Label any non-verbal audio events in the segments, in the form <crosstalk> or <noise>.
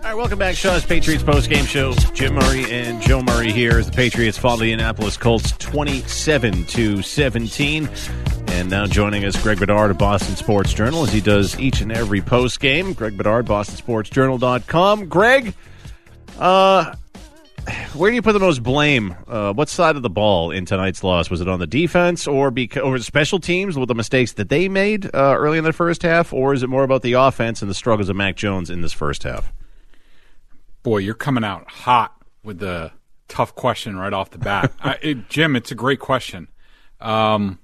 All right, welcome back, Shaw's Patriots post game show. Jim Murray and Joe Murray here as the Patriots fall the Indianapolis Colts 27 to 17. And now joining us, Greg Bedard of Boston Sports Journal, as he does each and every post game. Greg Bedard, BostonSportsJournal.com. Greg, uh, where do you put the most blame? Uh, what side of the ball in tonight's loss? Was it on the defense or because or special teams with the mistakes that they made uh, early in the first half, or is it more about the offense and the struggles of Mac Jones in this first half? Boy, you're coming out hot with the tough question right off the bat, <laughs> I, it, Jim. It's a great question. Um,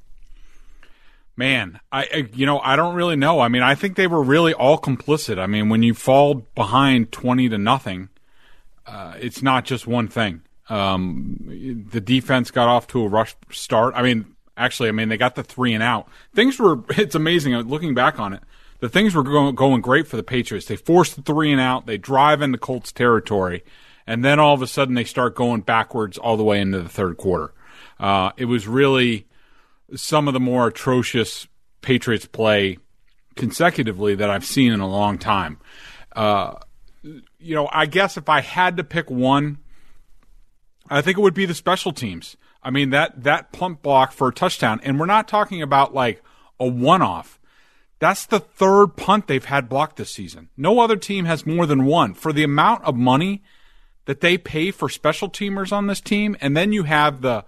man, I, I you know I don't really know. I mean, I think they were really all complicit. I mean, when you fall behind twenty to nothing uh, it's not just one thing. Um, the defense got off to a rush start. I mean, actually, I mean they got the three and out. Things were. <laughs> It's amazing looking back on it. The things were going, going great for the Patriots. They forced the three and out. They drive into Colts territory, and then all of a sudden they start going backwards all the way into the third quarter. Uh, it was really some of the more atrocious Patriots play consecutively that I've seen in a long time. Uh, you know, I guess if I had to pick one, I think it would be the special teams. I mean that that punt block for a touchdown, and we're not talking about like a one-off. That's the third punt they've had blocked this season. No other team has more than one. For the amount of money that they pay for special teamers on this team, and then you have the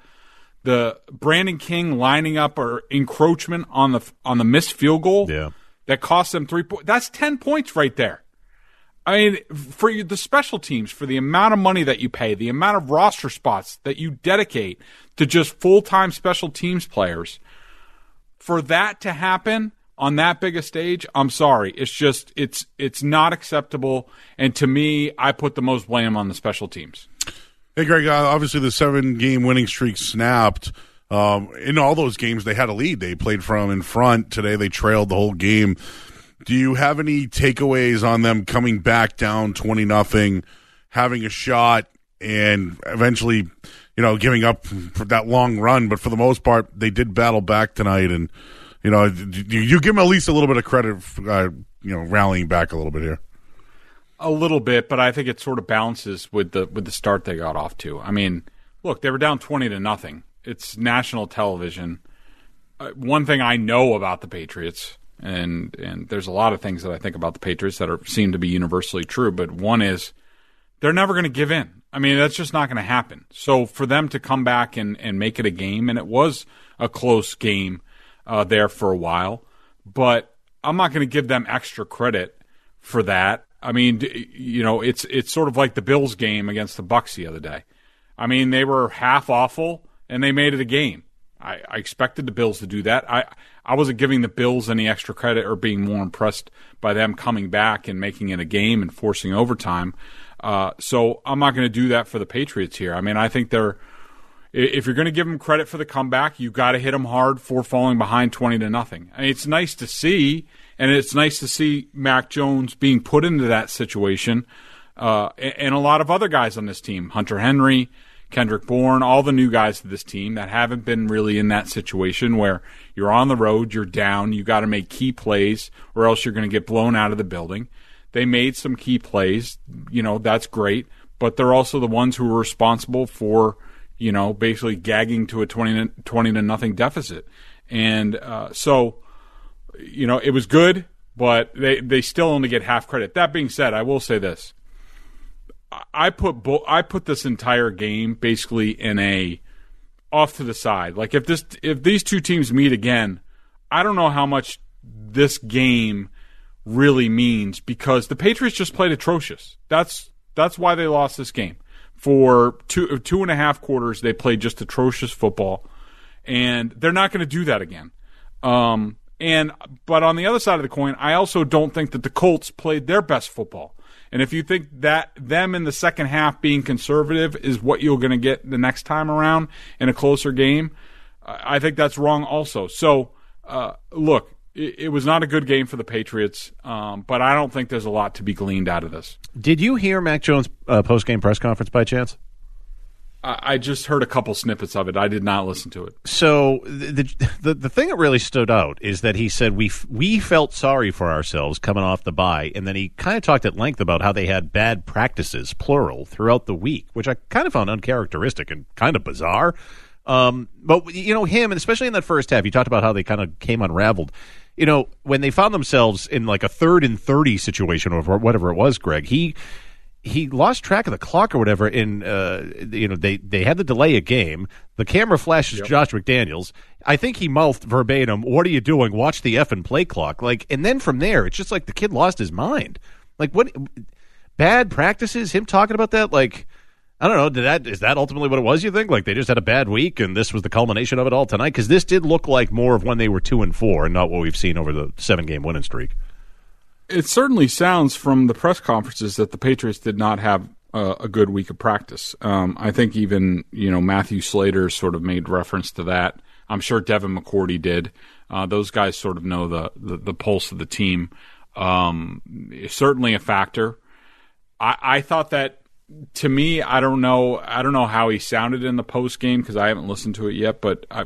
the Brandon King lining up or encroachment on the on the missed field goal yeah. that cost them three points. That's ten points right there. I mean, for the special teams, for the amount of money that you pay, the amount of roster spots that you dedicate to just full time special teams players, for that to happen on that big a stage, I'm sorry. It's just it's it's not acceptable. And to me, I put the most blame on the special teams. Hey, Greg. Uh, obviously, the seven game winning streak snapped. Um, in all those games, they had a lead. They played from in front. Today, they trailed the whole game. Do you have any takeaways on them coming back down twenty nothing, having a shot, and eventually, you know, giving up for that long run? But for the most part, they did battle back tonight, and you know, you, you give them at least a little bit of credit, for, uh, you know, rallying back a little bit here. A little bit, but I think it sort of balances with the with the start they got off to. I mean, look, they were down twenty to nothing. It's national television. Uh, one thing I know about the Patriots and and there's a lot of things that I think about the Patriots that are seem to be universally true. But one is they're never going to give in. I mean, that's just not going to happen. So for them to come back and and make it a game, and it was a close game uh, there for a while, but I'm not going to give them extra credit for that. I mean, you know, it's it's sort of like the Bills game against the Bucks the other day. I mean, they were half awful and they made it a game. I, I expected the Bills to do that. I I wasn't giving the Bills any extra credit or being more impressed by them coming back and making it a game and forcing overtime. Uh, so I'm not going to do that for the Patriots here. I mean, I think they're if you're going to give them credit for the comeback, you've got to hit them hard for falling behind 20 to nothing. I mean, it's nice to see, and it's nice to see Mac Jones being put into that situation, uh, and a lot of other guys on this team, Hunter Henry, Kendrick Bourne, all the new guys to this team that haven't been really in that situation where you're on the road, you're down, you got to make key plays or else you're going to get blown out of the building. They made some key plays, you know, that's great, but they're also the ones who are responsible for, you know, basically gagging to a 20 to, 20 to nothing deficit. And uh, so, you know, it was good, but they, they still only get half credit. That being said, I will say this. I put bo- I put this entire game basically in a off to the side. Like if this if these two teams meet again, I don't know how much this game really means because the Patriots just played atrocious. That's that's why they lost this game. For two two and a half quarters, they played just atrocious football, and they're not going to do that again. Um, and but on the other side of the coin, I also don't think that the Colts played their best football. And if you think that them in the second half being conservative is what you're going to get the next time around in a closer game, I think that's wrong also. So, uh, look, it, it, was not a good game for the Patriots, um, but I don't think there's a lot to be gleaned out of this. Did you hear Mac Jones' uh, post game press conference by chance? I just heard a couple snippets of it. I did not listen to it. So the, the the thing that really stood out is that he said we we felt sorry for ourselves coming off the bye, and then he kind of talked at length about how they had bad practices, plural, throughout the week, which I kind of found uncharacteristic and kind of bizarre. Um, but you know him, and especially in that first half, he talked about how they kind of came unraveled. You know, when they found themselves in like a third and thirty situation or whatever it was, Greg, he he lost track of the clock or whatever. In uh, you know, they they had to delay a game. The camera flashes yep. Josh McDaniels. I think he mouthed verbatim, "What are you doing? Watch the f and play clock." Like, and then from there, it's just like the kid lost his mind. Like, what bad practices? Him talking about that, like. I don't know. Did that is that ultimately what it was? You think like they just had a bad week and this was the culmination of it all tonight? Because this did look like more of when they were two and four and not what we've seen over the seven game winning streak it certainly sounds from the press conferences that the Patriots did not have a, a good week of practice. Um, I think even you know Matthew Slater sort of made reference to that. I'm sure Devin McCourty did. Uh, those guys sort of know the, the, the pulse of the team. Um, certainly a factor. I, I thought that to me, I don't know. I don't know how he sounded in the post game because I haven't listened to it yet. But I,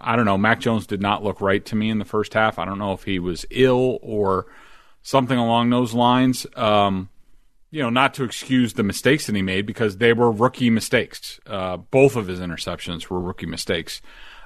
I don't know. Mac Jones did not look right to me in the first half. I don't know if he was ill or something along those lines. Um, you know, not to excuse the mistakes that he made because they were rookie mistakes. Uh, both of his interceptions were rookie mistakes.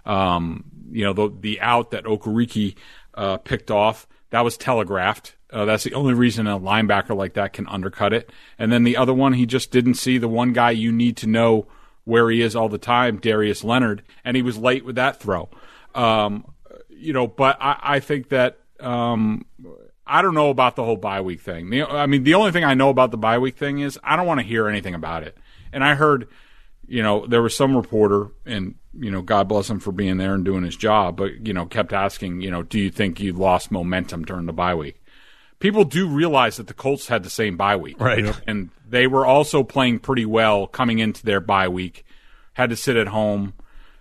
Um, you know, the, the out that Okereke uh, picked off, that was telegraphed. Uh, that's the only reason a linebacker like that can undercut it. And then the other one, he just didn't see the one guy you need to know where he is all the time, Darius Leonard, and he was late with that throw. Um, you know, but I, I think that um, I don't know about the whole bye week thing. The, I mean, the only thing I know about the bye week thing is I don't want to hear anything about it. And I heard, you know, there was some reporter, and you know, God bless him for being there and doing his job, but you know, kept asking, you know, do you think you lost momentum during the bye week? People do realize that the Colts had the same bye week, right? And they were also playing pretty well coming into their bye week. Had to sit at home,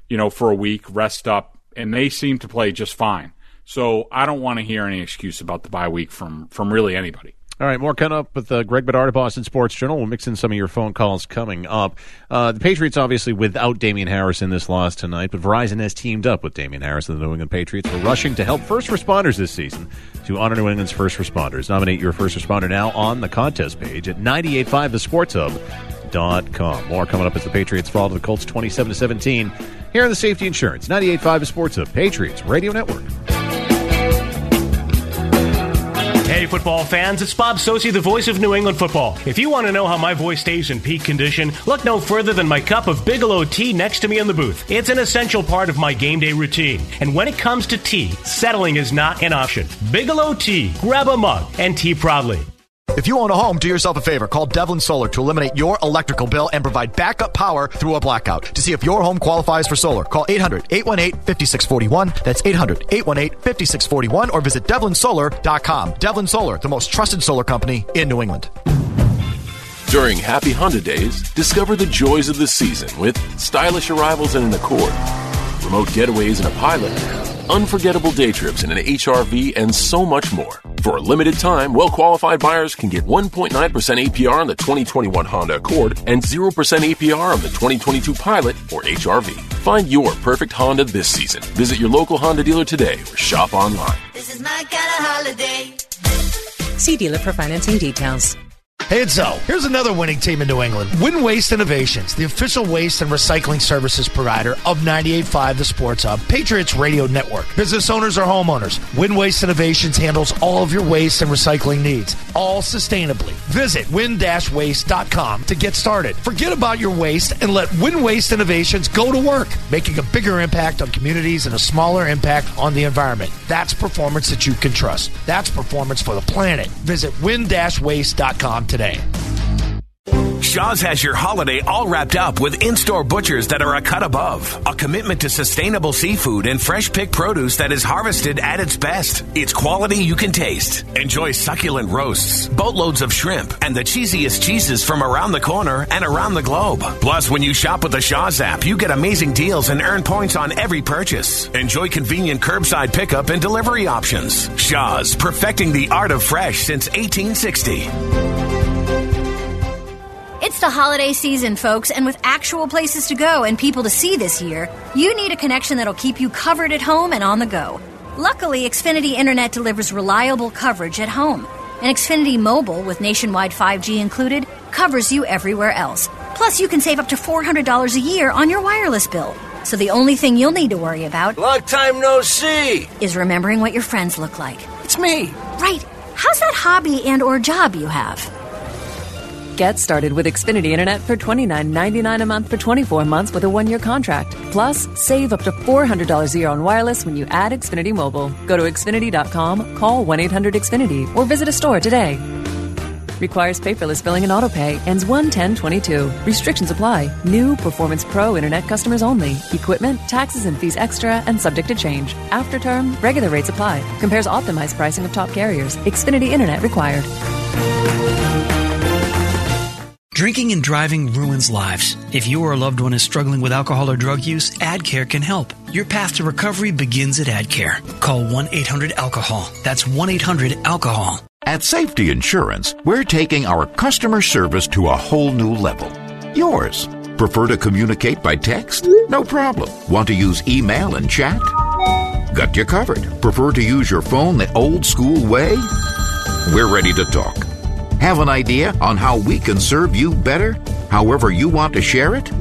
you know, for a week, rest up, and they seemed to play just fine. So I don't want to hear any excuse about the bye week from from really anybody. All right, more coming up with uh, Greg Bedard of Boston Sports Journal. We'll mix in some of your phone calls coming up. Uh, the Patriots, obviously, without Damien Harris in this loss tonight, but Verizon has teamed up with Damien Harris and the New England Patriots for rushing to help first responders this season to honor New England's first responders. Nominate your first responder now on the contest page at 985thesportshub.com. More coming up as the Patriots fall to the Colts 27 17 here on the Safety Insurance 985 The Sports Hub Patriots Radio Network. Hey, football fans, it's Bob Socci, the voice of New England football. If you want to know how my voice stays in peak condition, look no further than my cup of Bigelow tea next to me in the booth. It's an essential part of my game day routine. And when it comes to tea, settling is not an option. Bigelow tea. Grab a mug and tea proudly. If you own a home, do yourself a favor. Call Devlin Solar to eliminate your electrical bill and provide backup power through a blackout. To see if your home qualifies for solar, call 800-818-5641. That's 800-818-5641 or visit devlinsolar.com. Devlin Solar, the most trusted solar company in New England. During Happy Honda Days, discover the joys of the season with stylish arrivals in an Accord, remote getaways in a Pilot, unforgettable day trips in an HRV, and so much more. For a limited time, well qualified buyers can get 1.9% APR on the 2021 Honda Accord and 0% APR on the 2022 Pilot or HRV. Find your perfect Honda this season. Visit your local Honda dealer today or shop online. This is my kind of holiday. See dealer for financing details. Hey, it's Zoe. Here's another winning team in New England. Win Waste Innovations, the official waste and recycling services provider of 98.5 The Sports Hub, Patriots Radio Network. Business owners or homeowners, Win Waste Innovations handles all of your waste and recycling needs, all sustainably. Visit win-waste.com to get started. Forget about your waste and let Win Waste Innovations go to work, making a bigger impact on communities and a smaller impact on the environment. That's performance that you can trust. That's performance for the planet. Visit win-waste.com today. Shaw's has your holiday all wrapped up with in-store butchers that are a cut above. A commitment to sustainable seafood and fresh picked produce that is harvested at its best. It's quality you can taste. Enjoy succulent roasts, boatloads of shrimp, and the cheesiest cheeses from around the corner and around the globe. Plus, when you shop with the Shaw's app, you get amazing deals and earn points on every purchase. Enjoy convenient curbside pickup and delivery options. Shaw's, perfecting the art of fresh since 1860. It's the holiday season, folks, and with actual places to go and people to see this year, you need a connection that'll keep you covered at home and on the go. Luckily, Xfinity Internet delivers reliable coverage at home. And Xfinity Mobile, with nationwide 5G included, covers you everywhere else. Plus, you can save up to $400 a year on your wireless bill. So the only thing you'll need to worry about Long time no see. is remembering what your friends look like. It's me. Right. How's that hobby and or job you have? Get started with Xfinity Internet for $29.99 a month for 24 months with a one year contract. Plus, save up to $400 a year on wireless when you add Xfinity Mobile. Go to Xfinity.com, call 1 800 Xfinity, or visit a store today. Requires paperless billing and auto pay. Ends 1 22 Restrictions apply. New Performance Pro Internet customers only. Equipment, taxes, and fees extra and subject to change. After term, regular rates apply. Compares optimized pricing of top carriers. Xfinity Internet required. Drinking and driving ruins lives. If you or a loved one is struggling with alcohol or drug use, AdCare can help. Your path to recovery begins at AdCare. Call 1 800 Alcohol. That's 1 800 Alcohol. At Safety Insurance, we're taking our customer service to a whole new level. Yours. Prefer to communicate by text? No problem. Want to use email and chat? Got you covered. Prefer to use your phone the old school way? We're ready to talk. Have an idea on how we can serve you better? However, you want to share it?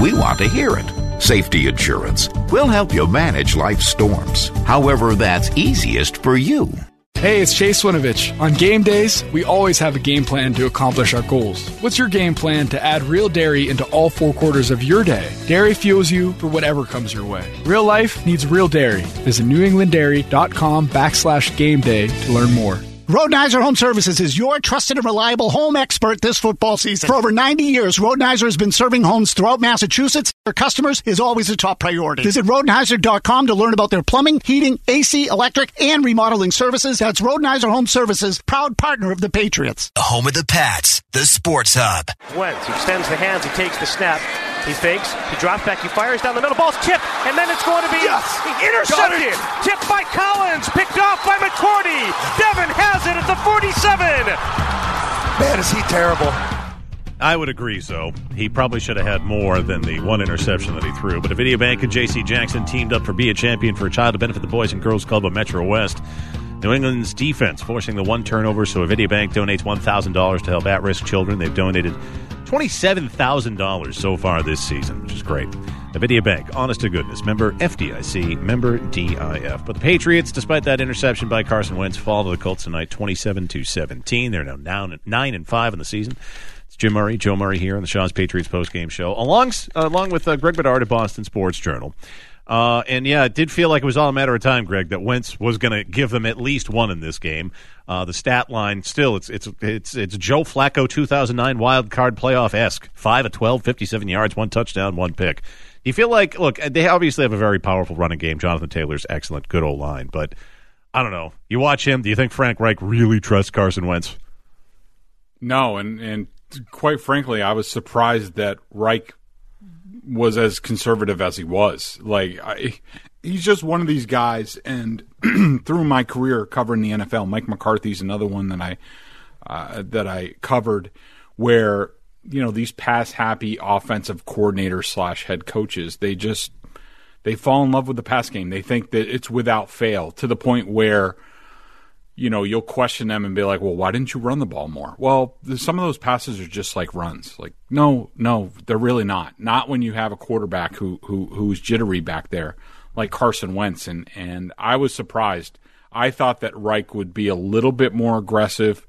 We want to hear it. Safety Insurance. We'll help you manage life's storms, however, that's easiest for you. Hey, it's Chase Winovich. On game days, we always have a game plan to accomplish our goals. What's your game plan to add real dairy into all four quarters of your day? Dairy fuels you for whatever comes your way. Real life needs real dairy. Visit newenglanddairy.com backslash game day to learn more. Rodenhiser Home Services is your trusted and reliable home expert this football season. For over 90 years, Rodenhiser has been serving homes throughout Massachusetts. Their customers is always a top priority. Visit Rodenhiser.com to learn about their plumbing, heating, AC, electric, and remodeling services. That's Rodenhiser Home Services, proud partner of the Patriots. The home of the Pats, the Sports Hub. Wentz extends the hands, he takes the snap, he fakes, he drops back, he fires down the middle, ball's tipped, and then it's going to be intercepted. Tipped by Collins, picked off by McCourty. Devin has it at the 47. Man, is he terrible. I would agree, so he probably should have had more than the one interception that he threw. But Avidia Bank and J.C. Jackson teamed up for Be a Champion for a Child to benefit the Boys and Girls Club of Metro West. New England's defense forcing the one turnover, so Avidia Bank donates $1,000 to help at risk children. They've donated $27,000 so far this season, which is great. Avidia Bank, honest to goodness, member FDIC, member DIF. But the Patriots, despite that interception by Carson Wentz, fall to the Colts tonight 27 to 17. They're now down 9 and 5 in the season. It's Jim Murray, Joe Murray here on the Shaw's Patriots postgame show, along, uh, along with uh, Greg Bedard of Boston Sports Journal. Uh, and yeah, it did feel like it was all a matter of time, Greg, that Wentz was going to give them at least one in this game. Uh, the stat line still, it's it's it's it's Joe Flacco 2009 wild card playoff esque. Five of 12, 57 yards, one touchdown, one pick. You feel like, look, they obviously have a very powerful running game. Jonathan Taylor's excellent, good old line, but I don't know. You watch him. Do you think Frank Reich really trusts Carson Wentz? No, and and quite frankly, I was surprised that Reich was as conservative as he was. Like I, he's just one of these guys. And <clears throat> through my career covering the NFL, Mike McCarthy's another one that I uh, that I covered, where you know these pass happy offensive coordinators slash head coaches, they just they fall in love with the pass game. They think that it's without fail to the point where you know, you'll question them and be like, well, why didn't you run the ball more? Well, some of those passes are just like runs. Like, no, no, they're really not. Not when you have a quarterback who, who who's jittery back there, like Carson Wentz. And, and I was surprised. I thought that Reich would be a little bit more aggressive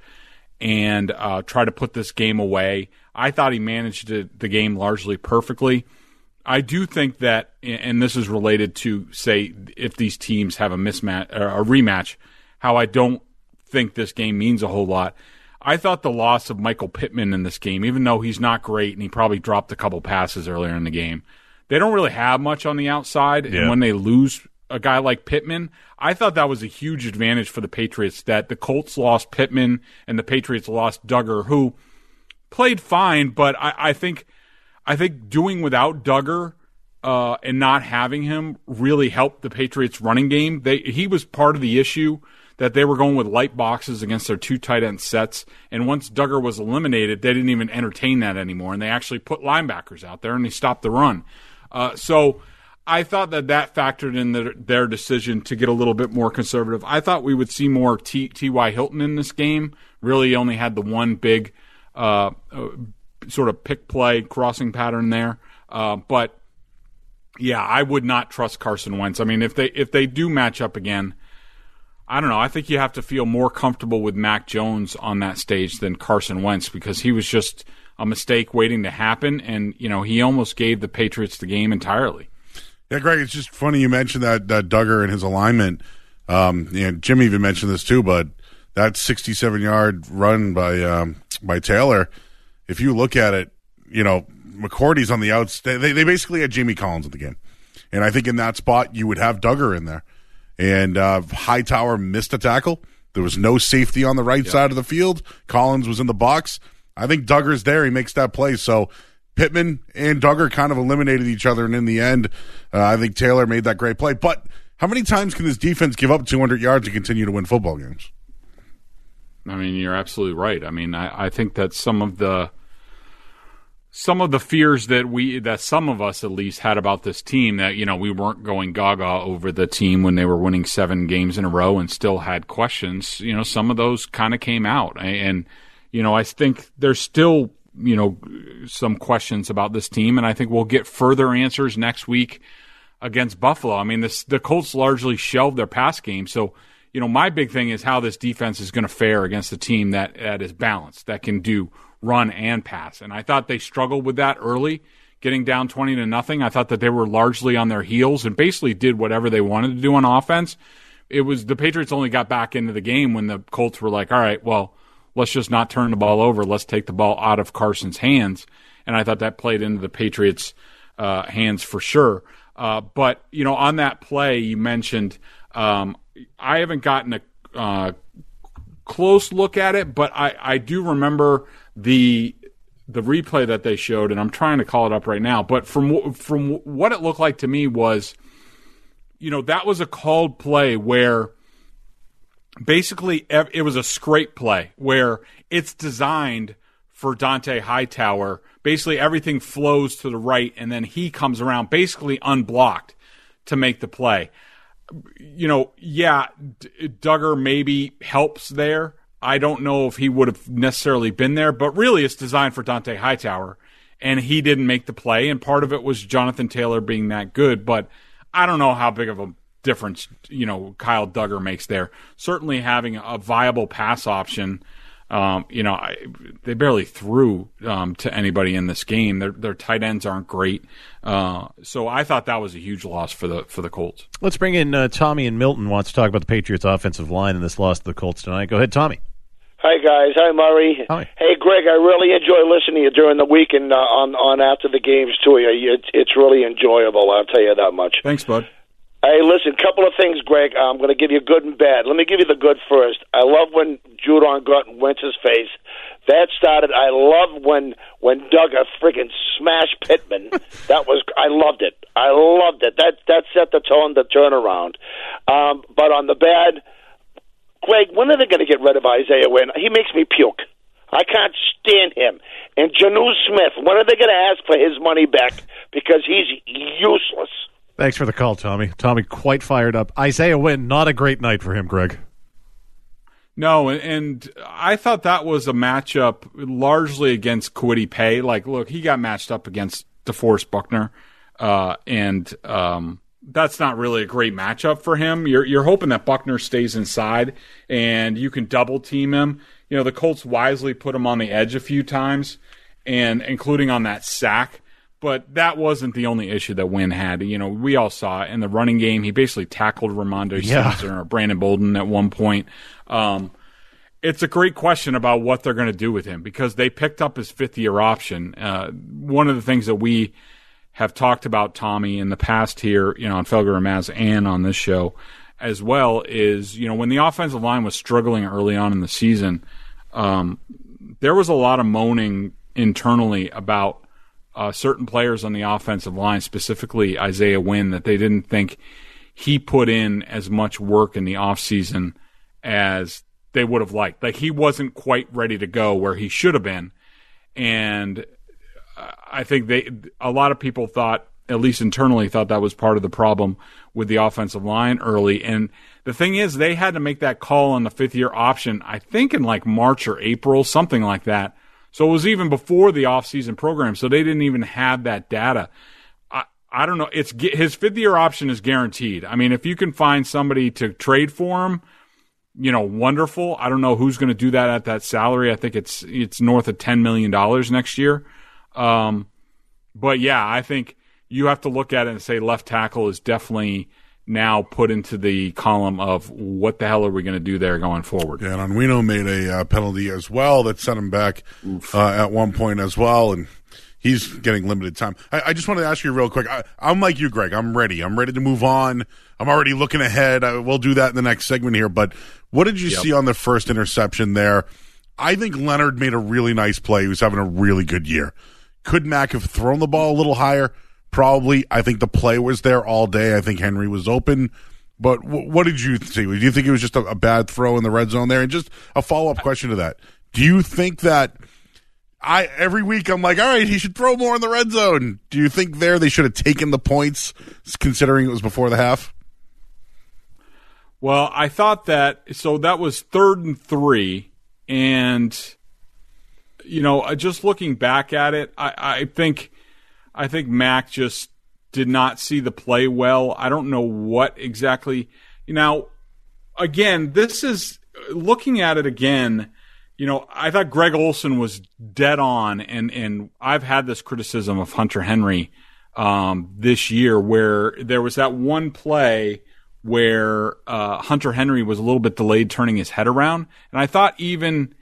and uh, try to put this game away. I thought he managed the game largely perfectly. I do think that, and this is related to, say, if these teams have a mismatch a rematch – how I don't think this game means a whole lot. I thought the loss of Michael Pittman in this game, even though he's not great and he probably dropped a couple passes earlier in the game, they don't really have much on the outside. Yeah. And when they lose a guy like Pittman, I thought that was a huge advantage for the Patriots that the Colts lost Pittman and the Patriots lost Dugger, who played fine, but I, I think I think doing without Dugger uh, and not having him really helped the Patriots running game. They he was part of the issue that they were going with light boxes against their two tight end sets. And once Dugger was eliminated, they didn't even entertain that anymore. And they actually put linebackers out there and they stopped the run. Uh, so I thought that that factored in the, their decision to get a little bit more conservative. I thought we would see more T.Y. Hilton in this game. Really only had the one big uh, uh, sort of pick play crossing pattern there. Uh, but yeah, I would not trust Carson Wentz. I mean, if they if they do match up again, I don't know. I think you have to feel more comfortable with Mac Jones on that stage than Carson Wentz because he was just a mistake waiting to happen, and you know he almost gave the Patriots the game entirely. Yeah, Greg, it's just funny you mentioned that that Dugger and his alignment. Um, and Jim even mentioned this too, but that 67 yard run by um, by Taylor, if you look at it, you know McCourty's on the outs. They, they basically had Jamie Collins in the game, and I think in that spot you would have Dugger in there and uh, Hightower missed a tackle. There was no safety on the right side of the field. Collins was in the box. I think Dugger's there. He makes that play. So Pittman and Dugger kind of eliminated each other, and in the end, uh, I think Taylor made that great play. But how many times can this defense give up 200 yards and continue to win football games? I mean, you're absolutely right. I mean, I, I think that some of the some of the fears that we that some of us at least had about this team that you know we weren't going gaga over the team when they were winning seven games in a row and still had questions you know some of those kind of came out. And you know I think there's still you know some questions about this team and I think we'll get further answers next week against Buffalo. I mean this the Colts largely shelved their pass game so you know my big thing is how this defense is going to fare against a team that that is balanced that can do run and pass. And I thought they struggled with that early, getting down 20 to nothing. I thought that they were largely on their heels and basically did whatever they wanted to do on offense. It was the Patriots only got back into the game when the Colts were like, all right, well, let's just not turn the ball over. Let's take the ball out of Carson's hands. And I thought that played into the Patriots' uh, hands for sure. Uh, but, you know, on that play, you mentioned um, I haven't gotten a uh, close look at it, but I, I do remember the the replay that they showed, and I'm trying to call it up right now. But from from what it looked like to me was, you know, that was a called play where basically it was a scrape play where it's designed for Dont'a Hightower. Basically, everything flows to the right, and then he comes around basically unblocked to make the play. You know, yeah, Dugger maybe helps there, I don't know if he would have necessarily been there, but really it's designed for Dont'a Hightower, and he didn't make the play. And part of it was Jonathan Taylor being that good, but I don't know how big of a difference you know Kyle Dugger makes there. Certainly having a viable pass option. Um, you know, I, they barely threw um, to anybody in this game. Their their tight ends aren't great, uh, so I thought that was a huge loss for the for the Colts. Let's bring in uh, Tommy and Milton. Wants to talk about the Patriots' offensive line in this loss to the Colts tonight. Go ahead, Tommy. Hi guys. Hi Murray. Hi. Hey Greg, I really enjoy listening to you during the week and uh, on on after the games too. It's it's really enjoyable. I'll tell you that much. Thanks, bud. Hey, listen, couple of things, Greg. I'm going to give you good and bad. Let me give you the good first. I love when Judon got in Wentz's face. That started. I love when when Dugger freaking smashed Pittman. <laughs> that was. I loved it. I loved it. That that set the tone, the turnaround. Um, but on the bad Greg, when are they going to get rid of Isaiah Wynn? He makes me puke. I can't stand him. And Jonnu Smith, when are they going to ask for his money back? Because he's useless. Thanks for the call, Tommy. Tommy quite fired up. Isaiah Wynn, not a great night for him, Greg. No, and, and I thought that was a matchup largely against Kwity Paye. Like, look, he got matched up against DeForest Buckner, uh, and um, that's not really a great matchup for him. You're you're hoping that Buckner stays inside and you can double team him. You know, the Colts wisely put him on the edge a few times, and including on that sack. But that wasn't the only issue that Wynn had. You know, we all saw it in the running game. He basically tackled Rhamondre Yeah. Or Brandon Bolden at one point. Um, it's a great question about what they're going to do with him because they picked up his fifth year option. Uh, one of the things that we have talked about Tommy in the past here, you know, on Felger and Maz and on this show as well is, you know, when the offensive line was struggling early on in the season, um, there was a lot of moaning internally about uh, certain players on the offensive line, specifically Isaiah Wynn, that they didn't think he put in as much work in the offseason as they would have liked. Like he wasn't quite ready to go where he should have been. And I think they a lot of people thought, at least internally, thought that was part of the problem with the offensive line early. And the thing is, they had to make that call on the fifth year option, I think in like March or April, something like that. So it was even before the offseason program. So they didn't even have that data. I, I don't know. It's his fifth year option is guaranteed. I mean, if you can find somebody to trade for him, you know, wonderful. I don't know who's going to do that at that salary. I think it's it's north of ten million dollars next year. Um, but yeah, I think you have to look at it and say left tackle is definitely now put into the column of what the hell are we going to do there going forward. Yeah, and Onwenu made a uh, penalty as well that sent him back uh, at one point as well, and he's getting limited time. I, I just wanted to ask you real quick. I, I'm like you, Greg. I'm ready. I'm ready to move on. I'm already looking ahead. I, we'll do that in the next segment here. But what did you Yep. see on the first interception there? I think Leonard made a really nice play. He was having a really good year. Could Mac have thrown the ball a little higher? Probably. I think the play was there all day. I think Henry was open. But w- what did you see? Do you think it was just a, a bad throw in the red zone there? And just a follow up question to that: Do you think that I every week I'm like, all right, he should throw more in the red zone? Do you think there they should have taken the points, considering it was before the half? Well, I thought that so that was third and three, and you know, uh, just looking back at it, I, I think I think Mac just did not see the play well. I don't know what exactly. Now, again, this is looking at it again. You know, I thought Greg Olsen was dead on, and and I've had this criticism of Hunter Henry um, this year, where there was that one play where uh, Hunter Henry was a little bit delayed turning his head around, and I thought even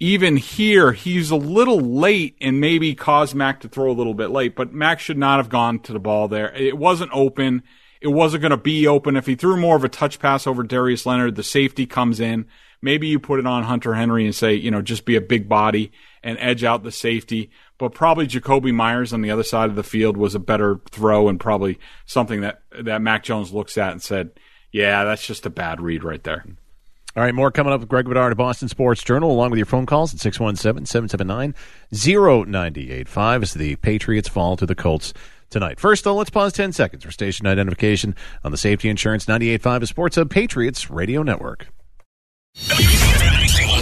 even here he's a little late and maybe caused Mac to throw a little bit late, but Mac should not have gone to the ball there. It wasn't open. It wasn't going to be open. If he threw more of a touch pass over Darius Leonard, the safety comes in. Maybe you put it on Hunter Henry and say, you know, just be a big body and edge out the safety. But probably Jakobi Meyers on the other side of the field was a better throw and probably something that, that Mac Jones looks at and said, yeah, that's just a bad read right there. All right, more coming up with Greg Bedard of Boston Sports Journal, along with your phone calls at 617 779 0985 as the Patriots fall to the Colts tonight. First, though, let's pause 10 seconds for station identification on the Safety Insurance 98.5 Sports Hub Patriots Radio Network.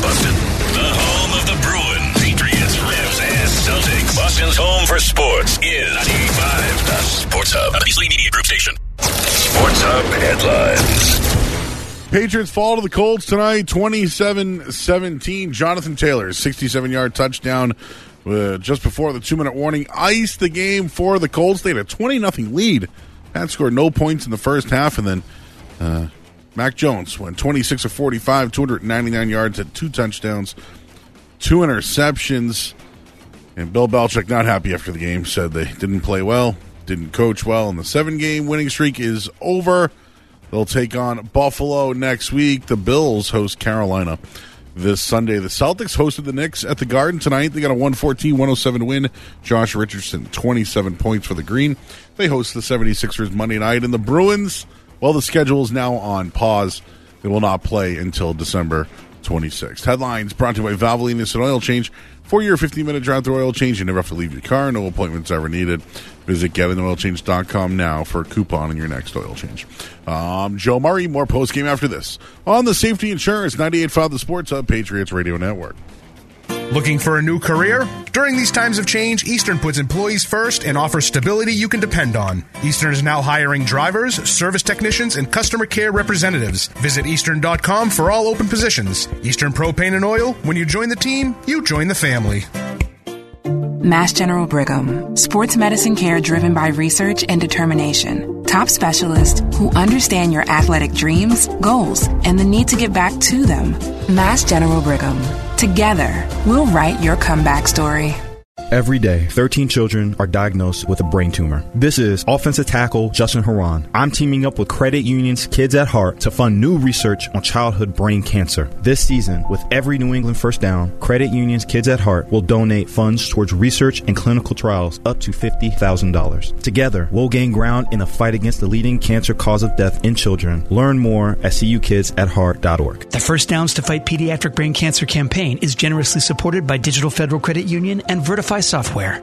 Boston, the home of the Bruins, Patriots, Revs, and Celtics. Boston's home for sports is 95 The Sports Hub, a Beasley Media Group station. Sports Hub headlines. Patriots fall to the Colts tonight, 27-17. Jonathan Taylor, 67-yard touchdown uh, just before the two-minute warning, iced the game for the Colts. They had a 20-0 lead. Pat scored no points in the first half, and then uh, Mac Jones went 26 of 45, 299 yards, had two touchdowns, two interceptions. And Bill Belichick, not happy after the game, said they didn't play well, didn't coach well, and the seven-game winning streak is over. They'll take on Buffalo next week. The Bills host Carolina this Sunday. The Celtics hosted the Knicks at the Garden tonight. They got a 114 107 win. Josh Richardson, 27 points for the Green. They host the 76ers Monday night. And the Bruins, well, the schedule is now on pause. They will not play until December 26th. Headlines brought to you by Valvoline Instant Oil Change. Four year, 15 minute drive through oil change. You never have to leave your car. No appointments ever needed. Visit GetAnOilChange.com now for a coupon on your next oil change. Um, Joe Murray, more post game after this on the Safety Insurance 98.5 The Sports Hub, Patriots Radio Network. Looking for a new career? During these times of change, Eastern puts employees first and offers stability you can depend on. Eastern is now hiring drivers, service technicians, and customer care representatives. Visit Eastern.com for all open positions. Eastern Propane and Oil, when you join the team, you join the family. Mass General Brigham. Sports medicine care driven by research and determination. Top specialists who understand your athletic dreams, goals, and the need to get back to them. Mass General Brigham. Together, we'll write your comeback story. Every day, 13 children are diagnosed with a brain tumor. This is offensive tackle Justin Herron. I'm teaming up with Credit Union's Kids at Heart to fund new research on childhood brain cancer. This season, with every New England first down, Credit Union's Kids at Heart will donate funds towards research and clinical trials up to $50,000. Together, we'll gain ground in the fight against the leading cancer cause of death in children. Learn more at cukidsatheart.org. The First Downs to Fight Pediatric Brain Cancer campaign is generously supported by Digital Federal Credit Union and Vertify software.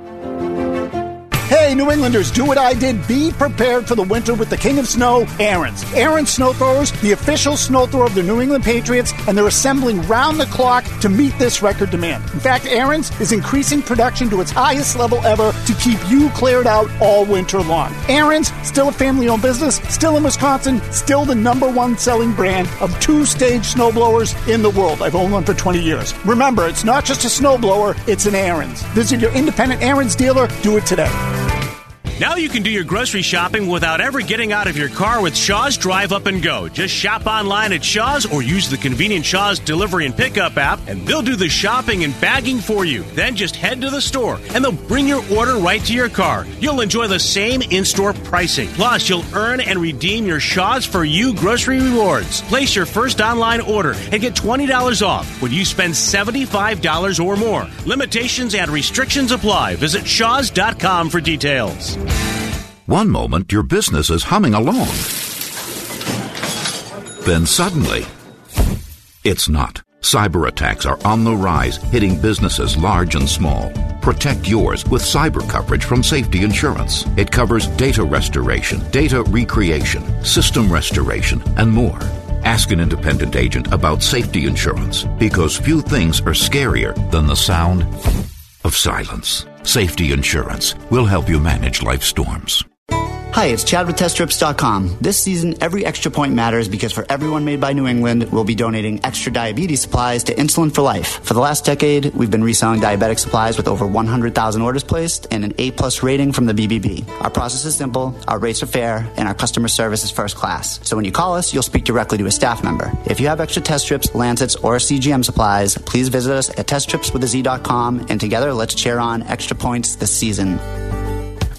New Englanders, do what I did. Be prepared for the winter with the King of Snow, Ariens. Ariens Snow Throwers, the official snow thrower of the New England Patriots, and they're assembling round the clock to meet this record demand. In fact, Ariens is increasing production to its highest level ever to keep you cleared out all winter long. Ariens, still a family owned business, still in Wisconsin, still the number one selling brand of two stage snowblowers in the world. I've owned one for 20 years. Remember, it's not just a snowblower, it's an Ariens. Visit your independent Ariens dealer. Do it today. Now you can do your grocery shopping without ever getting out of your car with Shaw's Drive Up and Go. Just shop online at Shaw's or use the convenient Shaw's delivery and pickup app, and they'll do the shopping and bagging for you. Then just head to the store, and they'll bring your order right to your car. You'll enjoy the same in-store pricing. Plus, you'll earn and redeem your Shaw's for You grocery rewards. Place your first online order and get $20 off when you spend $75 or more. Limitations and restrictions apply. Visit shaws.com for details. One moment, your business is humming along. Then suddenly, it's not. Cyber attacks are on the rise, hitting businesses large and small. Protect yours with cyber coverage from Safety Insurance. It covers data restoration, data recreation, system restoration, and more. Ask an independent agent about safety insurance because few things are scarier than the sound of silence. Safety Insurance will help you manage life storms. Hi, it's Chad with TestStrips.com. This season, every extra point matters because for everyone made by New England, we'll be donating extra diabetes supplies to Insulin for Life. For the last decade, we've been reselling diabetic supplies with over 100,000 orders placed and an A plus rating from the BBB. Our process is simple, our rates are fair, and our customer service is first class. So when you call us, you'll speak directly to a staff member. If you have extra test strips, lancets, or CGM supplies, please visit us at teststripswithaz.com and together let's cheer on extra points this season.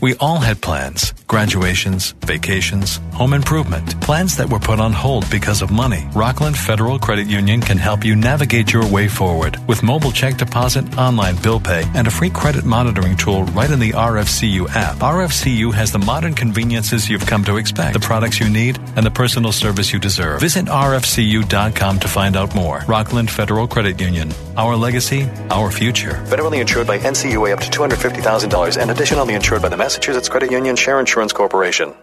We all had plans graduations, vacations, home improvement, plans that were put on hold because of money. Rockland Federal Credit Union can help you navigate your way forward with mobile check deposit, online bill pay, and a free credit monitoring tool right in the RFCU app. RFCU has the modern conveniences you've come to expect, the products you need, and the personal service you deserve. Visit rfcu.com to find out more. Rockland Federal Credit Union. Our legacy, our future. Federally insured by NCUA up to $250,000 and additionally insured by the Massachusetts Credit Union Share Insurance Corporation.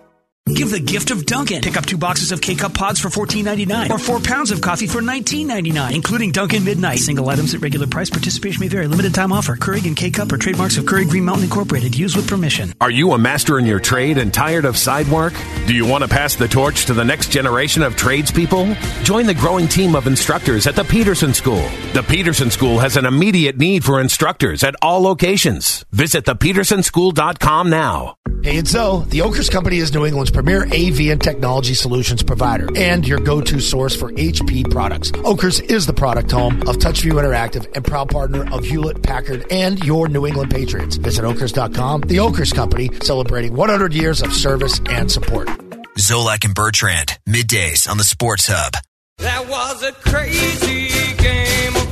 Give the gift of Dunkin'. Pick up two boxes of K-Cup pods for $14.99 or four pounds of coffee for $19.99, including Dunkin' Midnight. Single items at regular price. Participation may vary. Limited time offer. Keurig and K-Cup are trademarks of Keurig Green Mountain Incorporated. Used with permission. Are you a master in your trade and tired of side work? Do you want to pass the torch to the next generation of tradespeople? Join the growing team of instructors at the Peterson School. The Peterson School has an immediate need for instructors at all locations. Visit thepetersonschool.com now. Hey, it's Zoe. The Ockers Company is New England's premier AV and technology solutions provider and your go-to source for HP products. Ockers is the product home of TouchView Interactive and proud partner of Hewlett Packard and your New England Patriots. Visit ockers.com. The Ockers Company, celebrating 100 years of service and support. Zolak and Bertrand, middays on the Sports Hub. That was a crazy game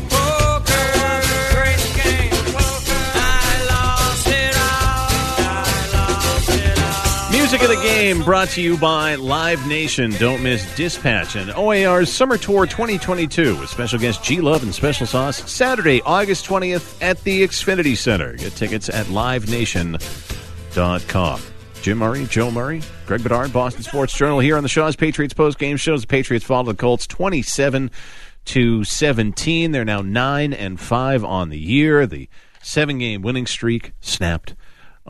Music of the game brought to you by Live Nation. Don't miss Dispatch and OAR's Summer Tour 2022 with special guest G Love and Special Sauce Saturday, August 20th at the Xfinity Center. Get tickets at livenation.com. Jim Murray, Joe Murray, Greg Bedard, Boston Sports Journal here on the Shaw's Patriots post game shows. The Patriots fall to the Colts 27 to 17. They're now 9 and 5 on the year. The seven game winning streak snapped.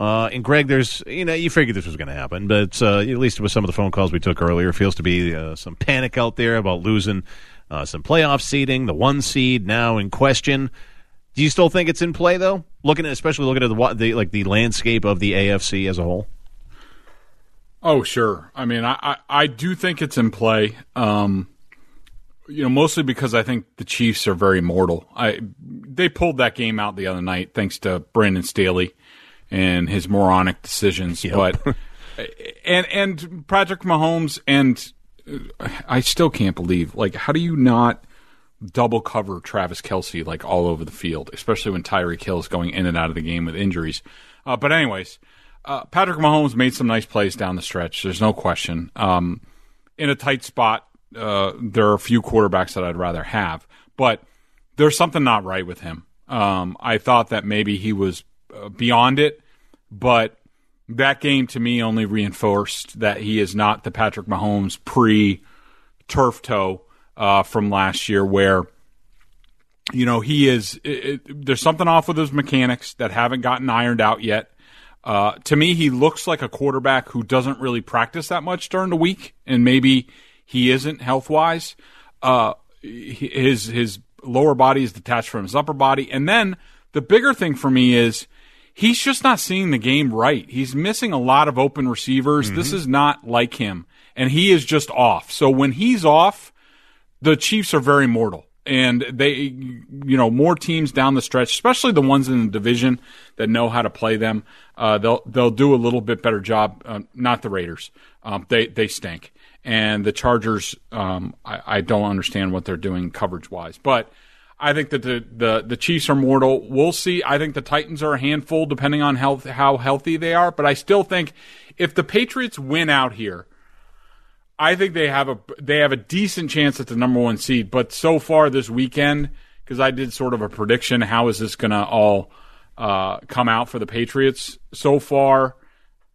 Uh, and Greg, there's you know you figured this was going to happen, but uh, at least with some of the phone calls we took earlier, feels to be uh, some panic out there about losing uh, some playoff seeding. The one seed now in question. Do you still think it's in play though? Looking at especially looking at the, the like the landscape of the AFC as a whole. Oh sure. I mean, I I, I do think it's in play. Um, you know, mostly because I think the Chiefs are very mortal. I they pulled that game out the other night thanks to Brandon Staley and his moronic decisions. Yep. But and and Patrick Mahomes and I still can't believe like how do you not double cover Travis Kelce like all over the field, especially when Tyreek Hill is going in and out of the game with injuries. Uh, but anyways, uh, Patrick Mahomes made some nice plays down the stretch. There's no question. Um, in a tight spot, uh, there are a few quarterbacks that I'd rather have, but there's something not right with him. Um, I thought that maybe he was uh, beyond it, but that game to me only reinforced that he is not the Patrick Mahomes pre turf toe uh, from last year, where you know he is. It, it, there's something off with his mechanics that haven't gotten ironed out yet. Uh, to me, he looks like a quarterback who doesn't really practice that much during the week, and maybe he isn't health wise. Uh, his his lower body is detached from his upper body, and then the bigger thing for me is he's just not seeing the game right. He's missing a lot of open receivers. Mm-hmm. This is not like him, and he is just off. So when he's off, the Chiefs are very mortal. And they, you know, more teams down the stretch, especially the ones in the division that know how to play them, uh, they'll they'll do a little bit better job. Uh, not the Raiders, um, they they stink, and the Chargers, um, I, I don't understand what they're doing coverage wise, but I think that the, the, the Chiefs are mortal. We'll see. I think the Titans are a handful depending on health, how healthy they are. But I still think if the Patriots win out here, I think they have a they have a decent chance at the number one seed. But so far this weekend, because I did sort of a prediction, how is this going to all uh, come out for the Patriots? So far,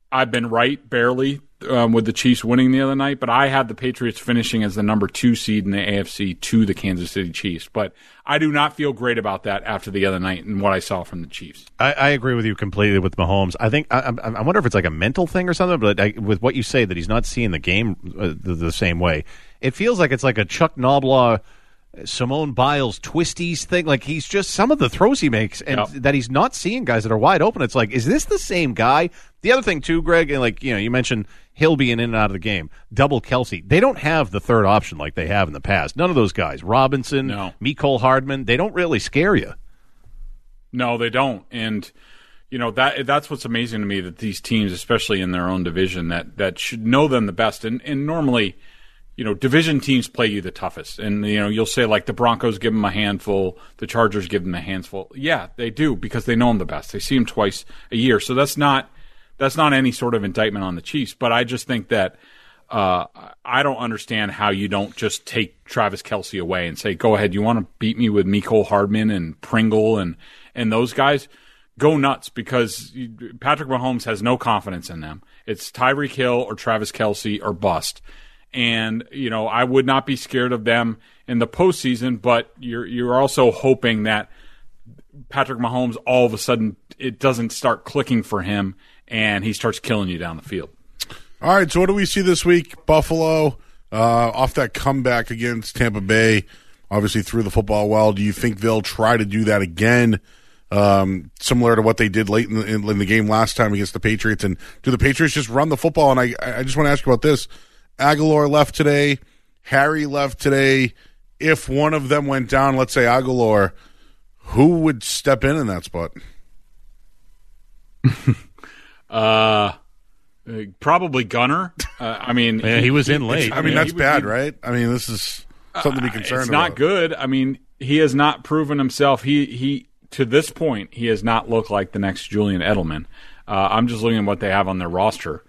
I've been right barely um, with the Chiefs winning the other night, but I had the Patriots finishing as the number two seed in the AFC to the Kansas City Chiefs. But I do not feel great about that after the other night and what I saw from the Chiefs. I, I agree with you completely with Mahomes. I think I, I, wonder if it's like a mental thing or something. But I, with what you say that he's not seeing the game uh, the, the, same way, it feels like it's like a Chuck Knoblauch. Simone Biles twisties thing. Like he's just some of the throws he makes, and yep. that he's not seeing guys that are wide open. It's like, is this the same guy? The other thing too, Greg, and like you know, you mentioned Hill being in and out of the game. Double Kelce. They don't have the third option like they have in the past. None of those guys. Robinson, no. Mecole Hardman, they don't really scare you. No, they don't. And you know that that's what's amazing to me that these teams, especially in their own division, that that should know them the best. And and normally, you know, division teams play you the toughest. And you know, you'll say like the Broncos give them a handful, the Chargers give them a handful. Yeah, they do because they know them the best. They see them twice a year. So that's not that's not any sort of indictment on the Chiefs, but I just think that uh, I don't understand how you don't just take Travis Kelce away and say, "Go ahead, you want to beat me with Mecole Hardman and Pringle and and those guys." Go nuts because Patrick Mahomes has no confidence in them. It's Tyreek Hill or Travis Kelce or bust. And you know, I would not be scared of them in the postseason, but you're you're also hoping that Patrick Mahomes all of a sudden it doesn't start clicking for him and he starts killing you down the field. All right, so what do we see this week? Buffalo uh, off that comeback against Tampa Bay, obviously threw the football well. Do you think they'll try to do that again, um, similar to what they did late in the, in the, game last time against the Patriots? And do the Patriots just run the football? And I, I just want to ask you about this. Agholor left today. Harry left today. If one of them went down, let's say Agholor, who would step in in that spot? <laughs> Uh, probably Gunner. Uh, I mean, <laughs> yeah, he was in late. I mean, that's bad, right? I mean, this is something to be concerned. About. It's not about. good. I mean, he has not proven himself. He he to this point, he has not looked like the next Julian Edelman. Uh, I'm just looking at what they have on their roster.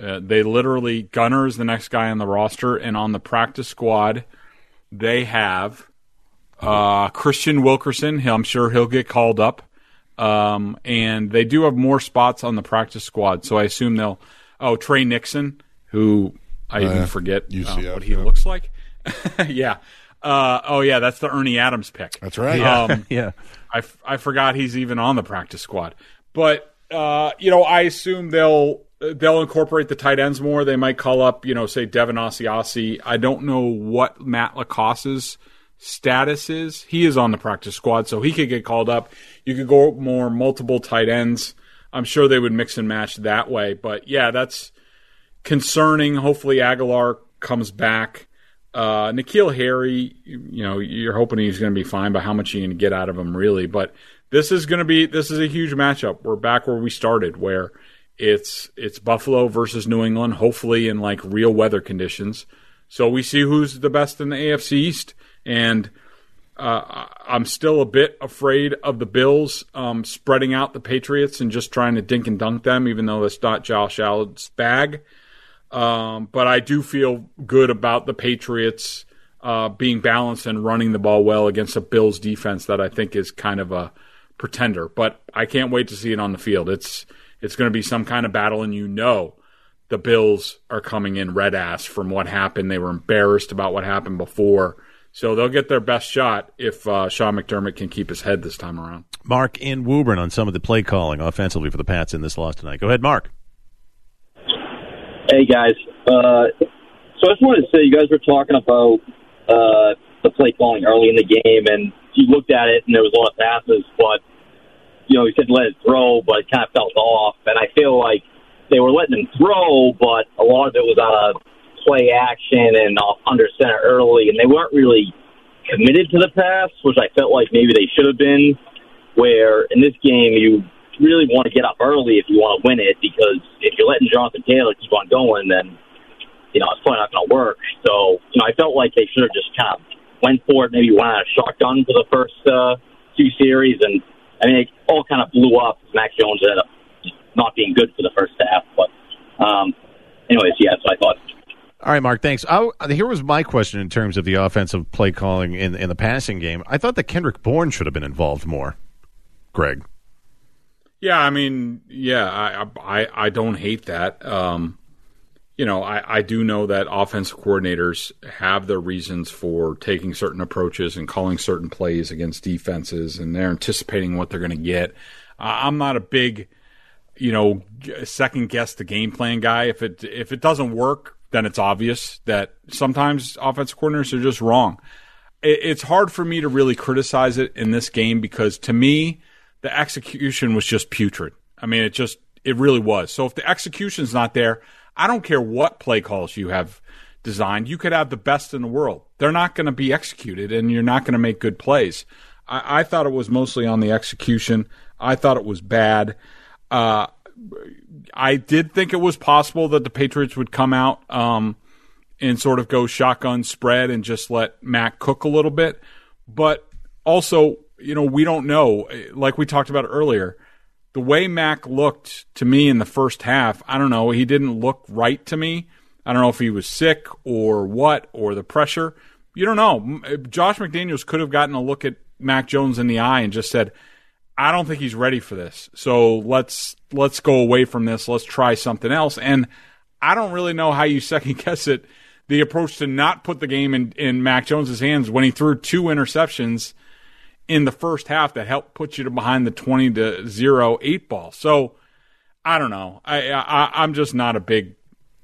Uh, they literally Gunner is the next guy on the roster, and on the practice squad, they have uh, Kristian Wilkerson. I'm sure he'll get called up, um, and they do have more spots on the practice squad. So I assume they'll. Oh, Tre Nixon, who I even Uh, forget uh, UCF, what he yeah. looks like. <laughs> yeah. Uh, oh yeah, that's the Ernie Adams pick. That's right. Yeah. Um, <laughs> yeah. I, f- I forgot he's even on the practice squad. But uh, you know, I assume they'll they'll incorporate the tight ends more. They might call up, you know, say Devin Asiasi. I don't know what Matt Lacosse's status is. He is on the practice squad, so he could get called up. You could go more multiple tight ends. I'm sure they would mix and match that way. But yeah, that's concerning. Hopefully Agholor comes back. Uh, N'Keal Harry, you know, you're hoping he's going to be fine, but how much are you going to get out of him, really? But this is going to be this is a huge matchup. We're back where we started, where it's it's Buffalo versus New England, hopefully in like real weather conditions. So we see who's the best in the AFC East, and uh, I'm still a bit afraid of the Bills um, spreading out the Patriots and just trying to dink and dunk them, even though that's not Josh Allen's bag. Um, but I do feel good about the Patriots uh, being balanced and running the ball well against a Bills defense that I think is kind of a pretender. But I can't wait to see it on the field. It's it's going to be some kind of battle, and you know the Bills are coming in red ass from what happened. They were embarrassed about what happened before. So they'll get their best shot if uh, Sean McDermott can keep his head this time around. Mark in Woburn on some of the play calling offensively for the Pats in this loss tonight. Go ahead, Mark. Hey guys, uh, so I just wanted to say you guys were talking about uh, the play calling early in the game, and you looked at it and there was a lot of passes, but you know you said let it throw, but it kind of felt off, and I feel like they were letting him throw, but a lot of it was out of play action and off under center early, and they weren't really committed to the pass, which I felt like maybe they should have been. Where in this game you really want to get up early if you want to win it, because if you're letting Jonathan Taylor keep on going, then you know it's probably not going to work. So you know I felt like they should have just kind of went for it, maybe went out a shotgun for the first uh, two series, and I mean it all kind of blew up. Mac Jones ended up not being good for the first half, but um, anyways, yeah, so I thought. All right, Mark. Thanks. I, here was my question in terms of the offensive play calling in in the passing game. I thought that Kendrick Bourne should have been involved more. Greg. Yeah, I mean, yeah, I I, I don't hate that. Um, you know, I, I do know that offensive coordinators have their reasons for taking certain approaches and calling certain plays against defenses, and they're anticipating what they're going to get. I'm not a big, you know, second guess the game plan guy. If it if it doesn't work, then it's obvious that sometimes offensive coordinators are just wrong. It, it's hard for me to really criticize it in this game because to me, the execution was just putrid. I mean, it just it really was. So if the execution's not there, I don't care what play calls you have designed. You could have the best in the world. They're not going to be executed, and you're not going to make good plays. I, I thought it was mostly on the execution. I thought it was bad. Uh, I did think it was possible that the Patriots would come out um, and sort of go shotgun spread and just let Mac cook a little bit. But also, you know, we don't know. Like we talked about earlier, the way Mac looked to me in the first half, I don't know. He didn't look right to me. I don't know if he was sick or what or the pressure. You don't know. Uh, Josh McDaniels could have gotten a look at Mac Jones in the eye and just said, I don't think he's ready for this. So let's let's go away from this. Let's try something else. And I don't really know how you <laughs> second guess it. The approach to not put the game in, in Mac Jones's hands when he threw two interceptions in the first half that helped put you to behind the twenty to zero eight ball. So I don't know. I, I I'm just not a big